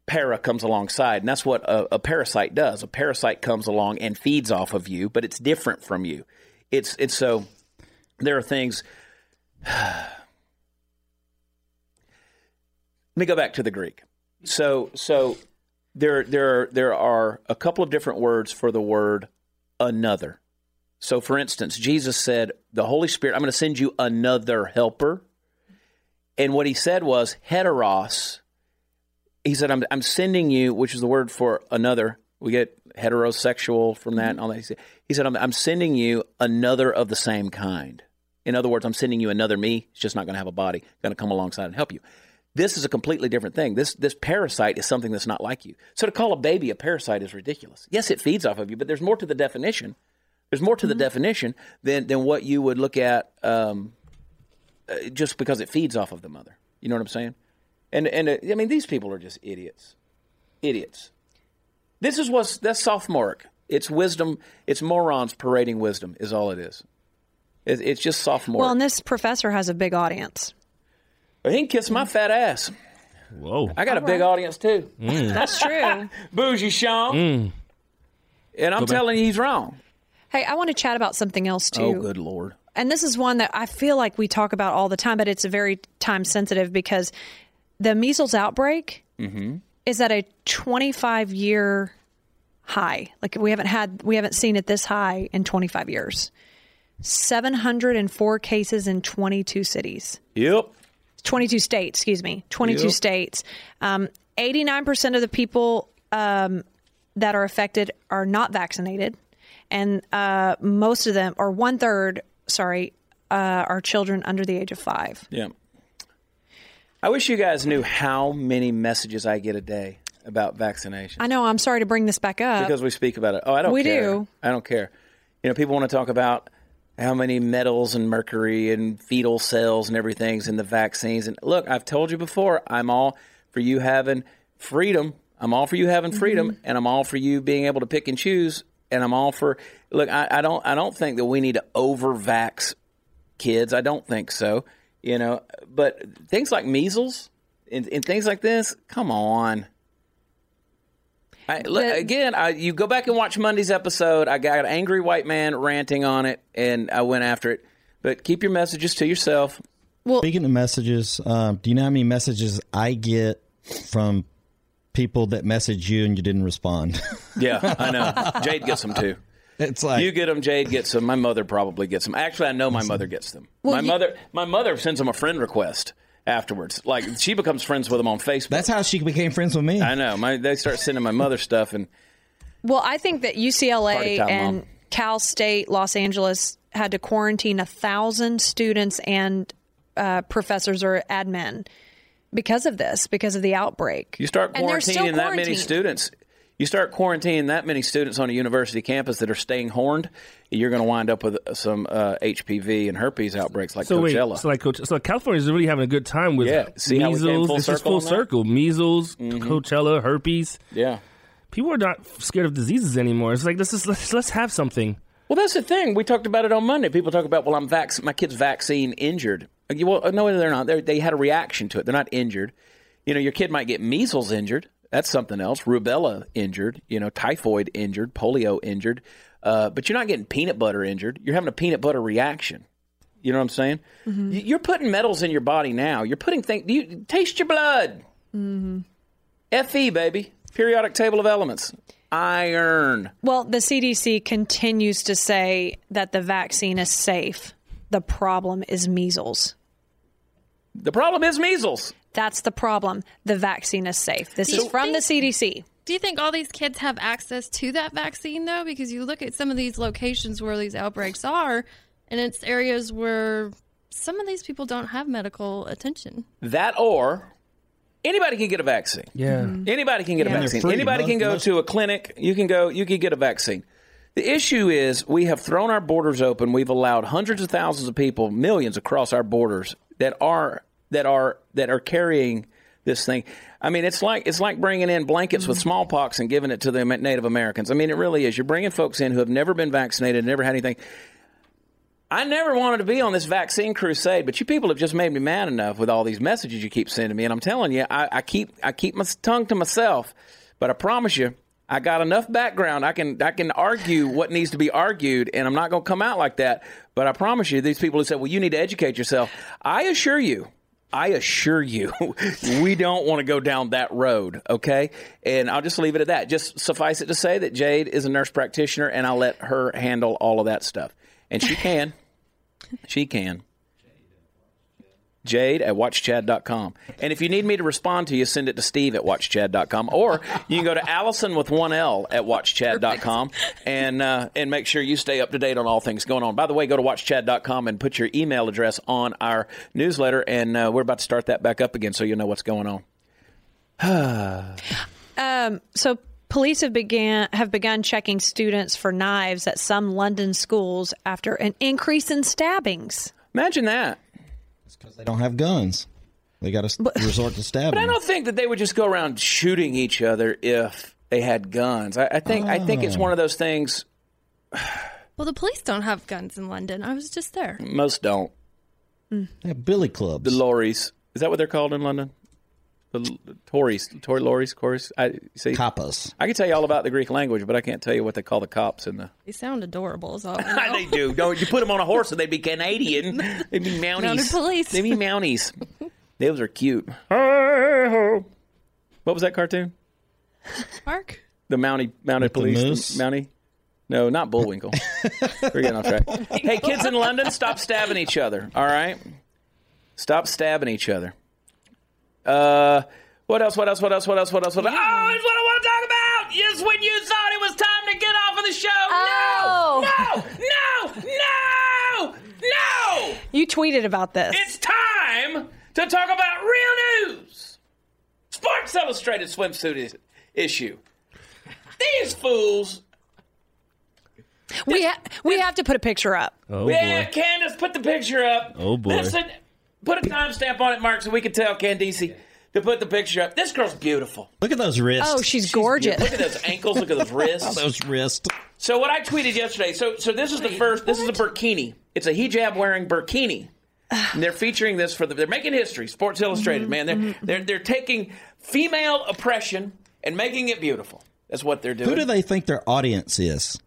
A: Para comes alongside, and that's what a, a parasite does. A parasite comes along and feeds off of you, but it's different from you. It's, it's so, there are things. Let me go back to the Greek. So, so there there there are a couple of different words for the word another. So for instance, Jesus said, "The Holy Spirit, I'm going to send you another helper." And what he said was heteros. He said, "I'm I'm sending you," which is the word for another. We get heterosexual from that and all that. He said, he said I'm, I'm sending you another of the same kind. In other words, I'm sending you another me. It's just not going to have a body. Going to come alongside and help you. This is a completely different thing. This this parasite is something that's not like you. So to call a baby a parasite is ridiculous. Yes, it feeds off of you, but there's more to the definition. There's more to mm-hmm. the definition than than what you would look at um, uh, just because it feeds off of the mother. You know what I'm saying? And and uh, I mean these people are just idiots, idiots. This is what's that's sophomoric. It's wisdom. It's morons parading wisdom. Is all it is. It's, it's just sophomore.
C: Well, and this professor has a big audience.
A: But he can kiss my fat ass.
E: Whoa.
A: I got All a big audience too.
C: Mm. That's true.
A: Bougie Sean. Mm. And I'm telling you, he's wrong.
C: Hey, I want to chat about something else too.
A: Oh, good lord!
C: And this is one that I feel like we talk about all the time, but it's a very time sensitive because the measles outbreak mm-hmm. is at a 25 year high. Like we haven't had, we haven't seen it this high in 25 years. 704 cases in 22 cities.
A: Yep.
C: 22 states, excuse me, 22 yep. states. Um, 89% of the people um, that are affected are not vaccinated. And uh, most of them, or one third, sorry, uh, are children under the age of five.
A: Yeah. I wish you guys knew how many messages I get a day about vaccination.
C: I know. I'm sorry to bring this back up.
A: Because we speak about it. Oh, I don't care.
C: we
A: care.
C: do.
A: I don't care. You know, people want to talk about how many metals and mercury and fetal cells and everything's in the vaccines. And look, I've told you before, I'm all for you having freedom. I'm all for you having freedom, mm-hmm. and I'm all for you being able to pick and choose. And I'm all for look. I, I don't. I don't think that we need to over vax kids. I don't think so. You know, but things like measles and, and things like this. Come on. I, look, again, I, you go back and watch Monday's episode. I got an angry white man ranting on it, and I went after it. But keep your messages to yourself.
D: Well, speaking of messages, um, do you know how many messages I get from people that message you and you didn't respond?
A: yeah, I know. Jade gets them too.
D: It's like
A: you get them, Jade gets them. My mother probably gets them. Actually, I know my mother gets them. Well, my you, mother, my mother sends them a friend request afterwards. Like she becomes friends with them on Facebook.
D: That's how she became friends with me.
A: I know. My they start sending my mother stuff and.
C: Well, I think that UCLA and Mom. Cal State Los Angeles had to quarantine a thousand students and uh, professors or admin because of this, because of the outbreak.
A: You start quarantining that many students. You start quarantining that many students on a university campus that are staying horned, you're going to wind up with some uh, HPV and herpes outbreaks like
E: so
A: Coachella.
E: Wait, so like Coach, so California is really having a good time with yeah. See measles. Full it's just full circle. Measles, mm-hmm. Coachella, herpes.
A: Yeah,
E: people are not scared of diseases anymore. It's like let's just, let's, let's have something.
A: Well, that's the thing. We talked about it on Monday. People talk about, well, I'm vac- my kid's vaccine injured. Well, no, they're not. They're, they had a reaction to it. They're not injured. You know, your kid might get measles injured. That's something else. Rubella injured. You know, typhoid injured. Polio injured. Uh, but you're not getting peanut butter injured. You're having a peanut butter reaction. You know what I'm saying? Mm-hmm. You're putting metals in your body now. You're putting things. Do you taste your blood. Mm-hmm. Fe, baby. Periodic table of elements. Iron.
C: Well, the CDC continues to say that the vaccine is safe. The problem is measles.
A: The problem is measles.
C: That's the problem. The vaccine is safe. This is from think, the CDC.
B: Do you think all these kids have access to that vaccine, though? Because you look at some of these locations where these outbreaks are, and it's areas where some of these people don't have medical attention.
A: That or anybody can get a vaccine.
E: Yeah. Mm-hmm.
A: Anybody can get yeah. a vaccine. Anybody can go to a clinic. You can go, you can get a vaccine. The issue is we have thrown our borders open. We've allowed hundreds of thousands of people, millions across our borders that are that are that are carrying this thing. I mean, it's like it's like bringing in blankets with smallpox and giving it to the Native Americans. I mean, it really is. You're bringing folks in who have never been vaccinated, never had anything. I never wanted to be on this vaccine crusade, but you people have just made me mad enough with all these messages you keep sending me. And I'm telling you, I, I keep I keep my tongue to myself, but I promise you, I got enough background. I can I can argue what needs to be argued, and I'm not going to come out like that. But I promise you, these people who say, "Well, you need to educate yourself," I assure you, I assure you, we don't want to go down that road, okay? And I'll just leave it at that. Just suffice it to say that Jade is a nurse practitioner, and I'll let her handle all of that stuff. And she can. she can jade at watchchad.com. And if you need me to respond to you, send it to steve at watchchad.com. Or you can go to Allison with one L at watchchad.com and, uh, and make sure you stay up to date on all things going on. By the way, go to watchchad.com and put your email address on our newsletter. And uh, we're about to start that back up again so you know what's going
C: on. um, so police have began have begun checking students for knives at some London schools after an increase in stabbings.
A: Imagine that
D: because they don't have guns. They got to resort to stabbing.
A: But I don't think that they would just go around shooting each other if they had guns. I, I think oh. I think it's oh. one of those things.
B: well, the police don't have guns in London. I was just there.
A: Most don't.
D: Mm. They have billy clubs.
A: The lorries. Is that what they're called in London? The Tories, Tory lorries, chorus. I see.
D: Coppas.
A: I can tell you all about the Greek language, but I can't tell you what they call the cops in the.
B: They sound adorable. So
A: they do. Don't you put them on a horse and they'd be Canadian? They'd be Mounties.
B: Mounted police.
A: They'd be Mounties. Those are cute. What was that cartoon?
B: Mark.
A: The Mountie Mounted With Police. Mountie. No, not Bullwinkle. We're getting off track. Hey, kids in London, stop stabbing each other. All right, stop stabbing each other. Uh, what else? What else? What else? What else? What else? What else? Oh, it's what I want to talk about. Yes, when you thought it was time to get off of the show. Oh. No, no, no, no, no.
C: You tweeted about this.
A: It's time to talk about real news. Sports Illustrated swimsuit issue. These fools.
C: We ha- we have to put a picture up.
A: Oh yeah, boy. Candace, put the picture up.
E: Oh boy.
A: Listen, Put a timestamp on it, Mark, so we can tell Candice to put the picture up. This girl's beautiful.
D: Look at those wrists.
C: Oh, she's, she's gorgeous.
A: Look at those ankles. Look at those wrists.
D: those wrists.
A: So what I tweeted yesterday. So so this is the first. This is a burkini. It's a hijab wearing burkini. And they're featuring this for the. They're making history. Sports Illustrated, mm-hmm, man. They're mm-hmm. they're they're taking female oppression and making it beautiful. That's what they're doing.
D: Who do they think their audience is?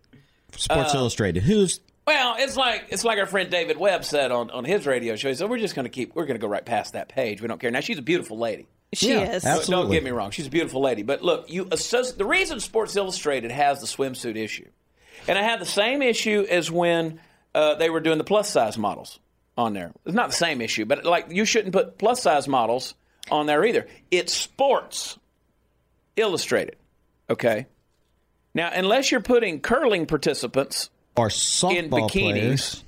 D: Sports uh, Illustrated. Who's
A: well, it's like it's like our friend David Webb said on, on his radio show. He said, "We're just going to keep. We're going to go right past that page. We don't care." Now she's a beautiful lady.
C: She yeah, is.
D: Absolutely.
A: Don't get me wrong. She's a beautiful lady. But look, you associate the reason Sports Illustrated has the swimsuit issue And I had the same issue as when uh, they were doing the plus size models on there. It's not the same issue, but like you shouldn't put plus size models on there either. It's Sports Illustrated. Okay. Now, unless you're putting curling participants
D: or softball in bikinis. Players.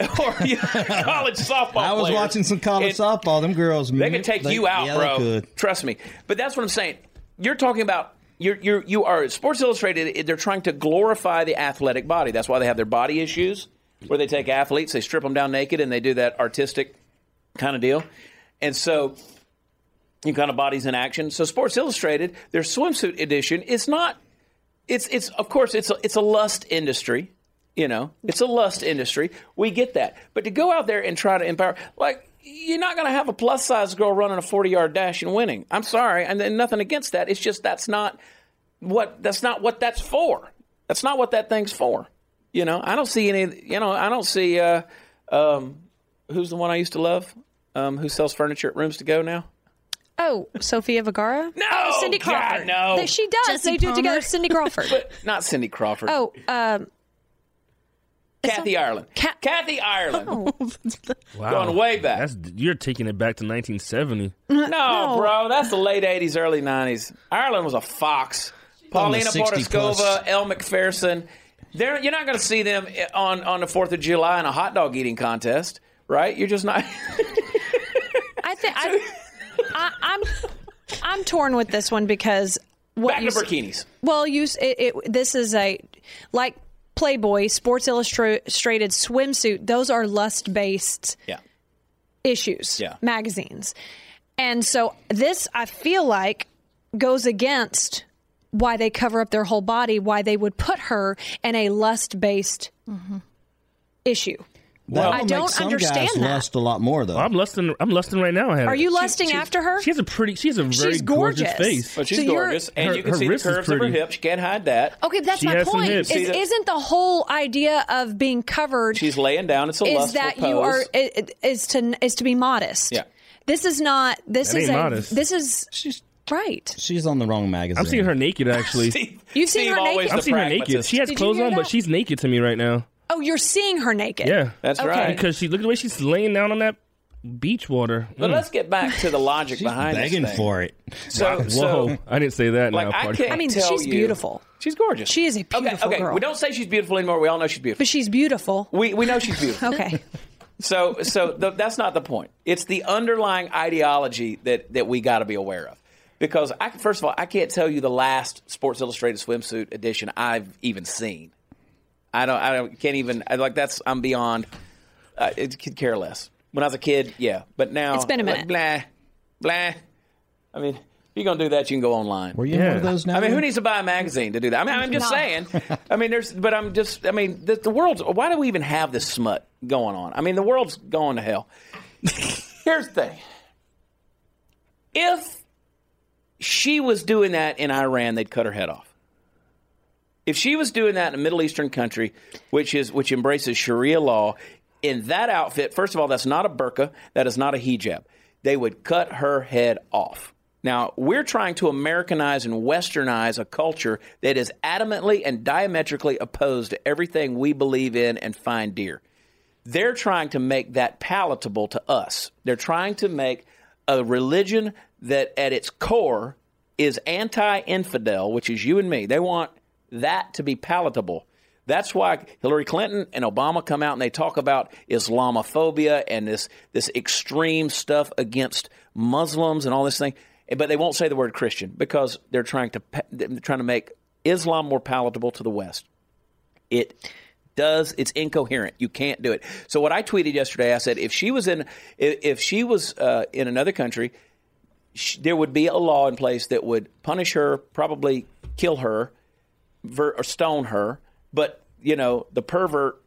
A: or yeah, college softball. I
D: was
A: players.
D: watching some college softball. Them girls,
A: they can mm, take they, you out,
D: yeah,
A: bro. Trust me. But that's what I'm saying. You're talking about you're, you're you are Sports Illustrated. They're trying to glorify the athletic body. That's why they have their body issues, where they take athletes, they strip them down naked, and they do that artistic kind of deal. And so you kind of bodies in action. So Sports Illustrated, their swimsuit edition, is not. It's it's of course it's a, it's a lust industry. You know, it's a lust industry. We get that, but to go out there and try to empower, like you're not going to have a plus size girl running a 40 yard dash and winning. I'm sorry, and nothing against that. It's just that's not what that's not what that's for. That's not what that thing's for. You know, I don't see any. You know, I don't see. Uh, um, who's the one I used to love? Um, who sells furniture at Rooms to Go now?
C: Oh, Sofia Vergara?
A: No,
C: oh, Cindy
A: Crawford.
C: God, no, she does. Jesse they do it together. Cindy Crawford,
A: but not Cindy Crawford.
C: Oh, um,
A: Kathy Ireland. Ka- Kathy Ireland. Oh. wow. Going way back.
E: That's, you're taking it back to 1970.
A: No, no, bro. That's the late 80s, early 90s. Ireland was a fox. Paulina Porizkova, Elle Macpherson. They're, you're not going to see them on, on the 4th of July in a hot dog eating contest, right? You're just not.
C: I think I, I, I'm I'm torn with this one because
A: what Back you, to bikinis.
C: Well, you it, it, this is a like Playboy, Sports Illustrated swimsuit, those are lust based
A: yeah.
C: issues,
A: yeah.
C: magazines. And so this, I feel like, goes against why they cover up their whole body, why they would put her in a lust based mm-hmm. issue.
D: Well, I don't some understand guys that. Lust a lot more though.
E: I'm lusting. I'm lusting right now.
C: Are you lusting she, after her?
E: She has a pretty. She has a very gorgeous. gorgeous. face.
A: But she's so gorgeous, and her, you can see the curves of her hips. You can't hide that.
C: Okay, that's she my point. Is, isn't the whole idea of being covered?
A: She's laying down. It's a
C: is that
A: pose.
C: you are is to is to be modest.
A: Yeah.
C: This is not. This
E: that
C: is
E: a. Modest.
C: This is. She's Right.
D: She's on the wrong magazine.
E: I'm seeing her naked, actually.
A: Steve,
C: You've seen
A: Steve
C: her naked?
E: I'm seeing her naked. She has Did clothes on, that? but she's naked to me right now.
C: Oh, you're seeing her naked.
E: Yeah,
A: that's okay. right.
E: Because she look at the way she's laying down on that beach water.
A: But mm. let's get back to the logic behind
D: begging
A: this
D: for it.
A: So,
E: Whoa,
A: so,
E: I didn't say that.
A: Like,
E: now,
A: I,
C: I, mean, she's
A: you.
C: beautiful.
A: She's gorgeous.
C: She is a beautiful
A: okay, okay.
C: girl.
A: We don't say she's beautiful anymore. We all know she's beautiful.
C: But she's beautiful.
A: We we know she's beautiful.
C: okay.
A: So so the, that's not the point. It's the underlying ideology that that we got to be aware of. Because I, first of all, I can't tell you the last Sports Illustrated swimsuit edition I've even seen. I don't. I don't. Can't even. I, like that's. I'm beyond. Uh, it could care less. When I was a kid, yeah, but now
C: it's been a minute.
A: Like, blah, blah. I mean, if you're gonna do that, you can go online.
D: Were you yeah. one of those now?
A: I mean, who needs to buy a magazine to do that? I mean, I'm just saying. I mean, there's, but I'm just. I mean, the, the world's. Why do we even have this smut going on? I mean, the world's going to hell. Here's the thing. If she was doing that in Iran, they'd cut her head off. If she was doing that in a Middle Eastern country, which is which embraces Sharia law, in that outfit, first of all, that's not a burqa, that is not a hijab. They would cut her head off. Now, we're trying to Americanize and westernize a culture that is adamantly and diametrically opposed to everything we believe in and find dear. They're trying to make that palatable to us. They're trying to make a religion that at its core is anti infidel, which is you and me. They want that to be palatable. That's why Hillary Clinton and Obama come out and they talk about Islamophobia and this this extreme stuff against Muslims and all this thing, but they won't say the word Christian because they're trying to they're trying to make Islam more palatable to the West. It does it's incoherent. You can't do it. So what I tweeted yesterday, I said if she was in if she was uh, in another country, she, there would be a law in place that would punish her, probably kill her or stone her, but you know the pervert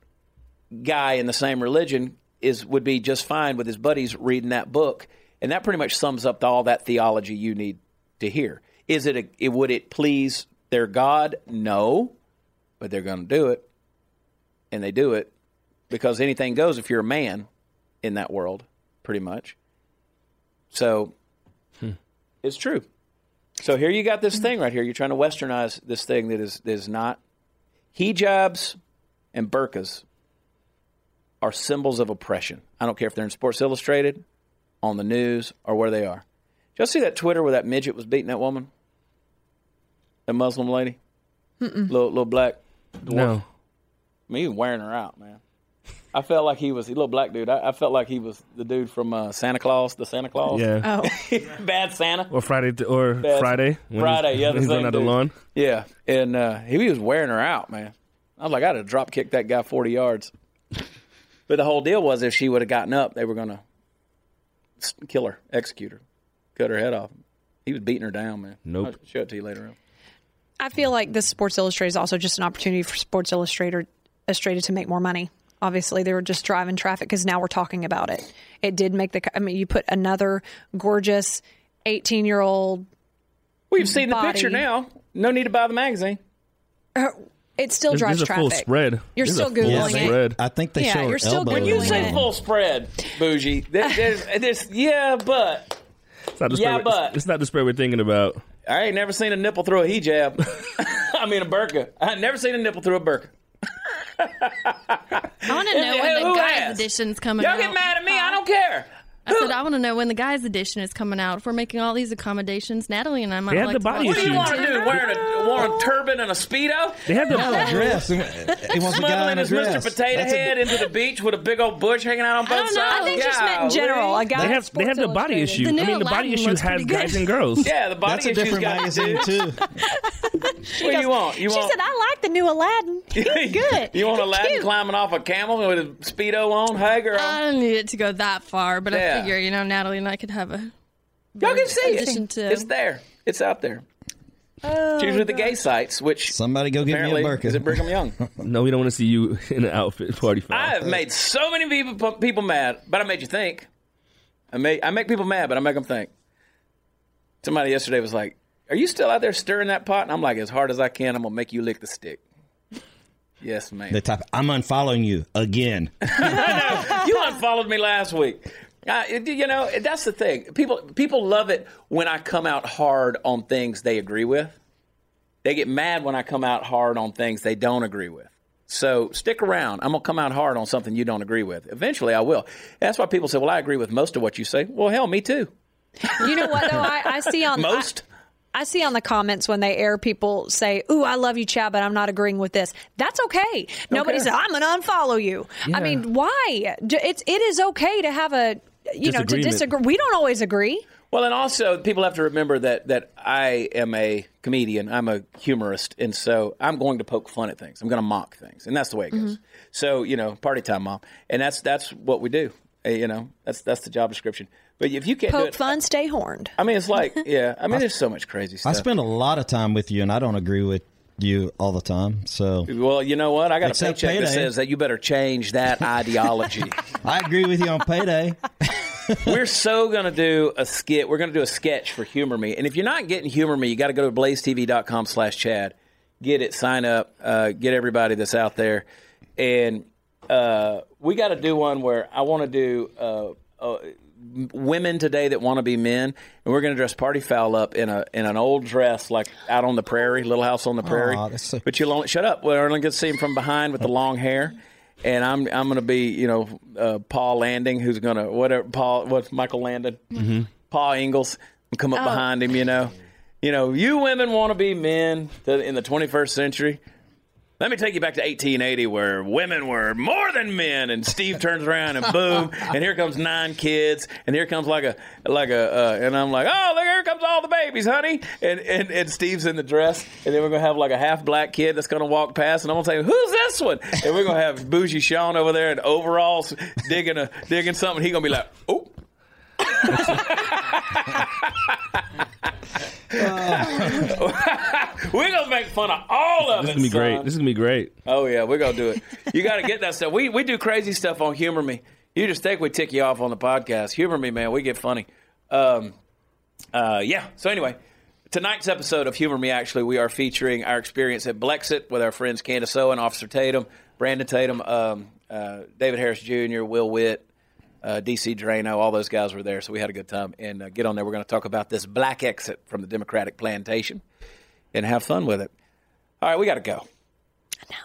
A: guy in the same religion is would be just fine with his buddies reading that book, and that pretty much sums up all that theology you need to hear. Is it, a, it would it please their God? No, but they're going to do it, and they do it because anything goes if you're a man in that world, pretty much. So hmm. it's true. So here you got this thing right here. You're trying to westernize this thing that is that is not hijabs and burqas are symbols of oppression. I don't care if they're in Sports Illustrated, on the news, or where they are. Did y'all see that Twitter where that midget was beating that woman? That Muslim lady? Little, little black
E: dwarf? No.
A: I mean, he was wearing her out, man. I felt like he was a little black dude. I, I felt like he was the dude from uh, Santa Claus, the Santa Claus.
E: Yeah.
C: Oh.
A: Bad Santa.
E: Or Friday th- or Bad Friday.
A: Friday,
E: he's,
A: yeah. The
E: he's
A: on
E: the lawn.
A: Yeah, and uh, he was wearing her out, man. I was like, I'd have drop kicked that guy forty yards. But the whole deal was, if she would have gotten up, they were going to kill her, execute her, cut her head off. He was beating her down, man.
E: Nope.
A: I'll show it to you later on.
C: I feel like this Sports Illustrated is also just an opportunity for Sports Illustrated, Illustrated to make more money. Obviously, they were just driving traffic because now we're talking about it. It did make the. I mean, you put another gorgeous eighteen-year-old.
A: We've seen body. the picture now. No need to buy the magazine.
C: Uh, it still
E: this,
C: drives
E: this
C: traffic.
E: Full spread.
C: You're
E: this
C: still googling it.
E: Spread.
D: I think they
C: yeah,
D: show.
C: You're still
A: when you say full spread, bougie. There, there's, there's, yeah, but
E: it's not the yeah, but it's not the spread we're thinking about.
A: I ain't never seen a nipple through a hijab. I mean a burqa. I ain't never seen a nipple through a burqa.
B: I want to know when the guys' edition's coming
A: Y'all
B: out.
A: get mad at me. I don't care.
B: I said I want to know when the guys' edition is coming out. If we're making all these accommodations, Natalie and I might
E: They
B: like
E: have the body
B: watch
A: What do you want to do? Wearing a, wearing a turban and a speedo?
E: They have the
D: dress. He wants a guy
A: Smuggling
D: in a
A: his
D: dress.
A: Mr. Potato
D: That's a-
A: Head into the beach with a big old bush hanging out on both I
B: don't know.
A: sides.
C: I think just meant in general. A guy
E: They have they have the body issue.
B: The
E: I mean, the body issue has guys and girls.
A: Yeah, the body issue.
D: That's a
A: issues
D: different
A: got
D: magazine
A: dudes.
D: too.
A: What do you want? You
C: She
A: want?
C: said, "I like the new Aladdin. He's good.
A: You want
C: He's
A: Aladdin
C: cute.
A: climbing off a camel with a speedo on? Hey, girl.
B: I don't need it to go that far, but
A: Yeah.
B: I figure you know Natalie and I could have a.
A: Y'all can see
B: addition
A: it.
B: to-
A: It's there. It's out there. Oh, it's usually the gay sites, which
D: Somebody go give me a burqa.
A: is it Brigham Young.
E: No, we don't want to see you in an outfit party foul.
A: I have made so many people people mad, but I made you think. I make I make people mad, but I make them think. Somebody yesterday was like, "Are you still out there stirring that pot?" And I'm like, "As hard as I can, I'm gonna make you lick the stick." Yes, ma'am.
D: They type, I'm unfollowing you again.
A: you unfollowed me last week. Uh, you know, that's the thing. People people love it when I come out hard on things they agree with. They get mad when I come out hard on things they don't agree with. So stick around. I'm gonna come out hard on something you don't agree with. Eventually, I will. That's why people say, "Well, I agree with most of what you say." Well, hell, me too.
C: You know what though? I, I see on
A: Most.
C: I, I see on the comments when they air people say, "Ooh, I love you, Chad, but I'm not agreeing with this." That's okay. Nobody
A: care.
C: said I'm going to unfollow you. I mean, why? It's it is okay to have a you know to disagree. We don't always agree.
A: Well, and also people have to remember that that I am a comedian. I'm a humorist, and so I'm going to poke fun at things. I'm going to mock things, and that's the way it goes.
C: Mm-hmm.
A: So you know, party time, mom, and that's that's what we do. Uh, You know, that's that's the job description. But if you can't do
C: Poke
A: it,
C: fun, stay horned.
A: I mean, it's like yeah. I mean, there's so much crazy
D: I spend a lot of time with you, and I don't agree with you all the time. So
A: well, you know what? I got
D: Except
A: a paycheck that says that you better change that ideology.
D: I agree with you on payday.
A: We're so going to do a skit. We're going to do a sketch for Humor Me. And if you're not getting Humor Me, you got to go to blazetv.com slash Chad. Get it, sign up, uh, get everybody that's out there. And uh, we got to do one where I want to do uh, uh, women today that want to be men. And we're going to dress Party Foul up in a in an old dress like out on the prairie, Little House on the Prairie.
D: Aw, that's so-
A: but you'll only, shut up. We're only going to see him from behind with the long hair. And I'm I'm going to be you know uh, Paul Landing who's going to whatever Paul what's Michael Landon
E: Mm-hmm.
A: Paul Ingalls come up behind him you know you know you women want to be men to- in the 21st century let me take you back to 1880 where women were more than men and Steve turns around and boom and here comes nine kids and here comes like a like a uh, and I'm like oh look here comes all the babies honey. And, and and Steve's in the dress and then we're gonna have like a half black kid that's gonna walk past and I'm gonna say who's this one? And we're gonna have bougie Sean over there in overalls digging a digging something he gonna be like oh we're gonna make fun of all of
E: This
A: it
E: is gonna be great. This is gonna be great.
A: Oh yeah, we're gonna do it. You got to get that stuff. We we do crazy stuff on Humor Me. You just think we tick you off on the podcast. Humor Me, man. We get funny. Um, uh, yeah. So anyway, tonight's episode of Humor Me, actually, we are featuring our experience at Blexit with our friends Candace Owen, Officer Tatum, Brandon Tatum, um, uh, David Harris Jr., Will Witt, uh, DC Drano. All those guys were there, so we had a good time. And uh, get on there. We're going to talk about this black exit from the Democratic plantation and have fun with it. All right, we got to go.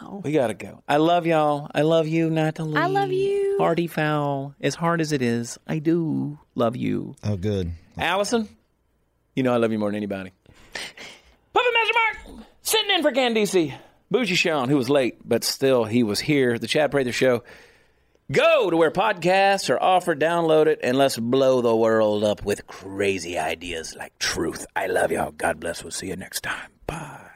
C: No.
A: We gotta go. I love y'all. I love you, Natalie.
C: I love you.
A: Party Foul. As hard as it is, I do love you.
D: Oh, good.
A: Allison, you know I love you more than anybody. Puppet Master Mark, sitting in for Candice. Bougie Sean, who was late, but still he was here. The Chad Prather Show. Go to where podcasts are offered, download it, and let's blow the world up with crazy ideas like truth. I love y'all. God bless. We'll see you next time. Bye.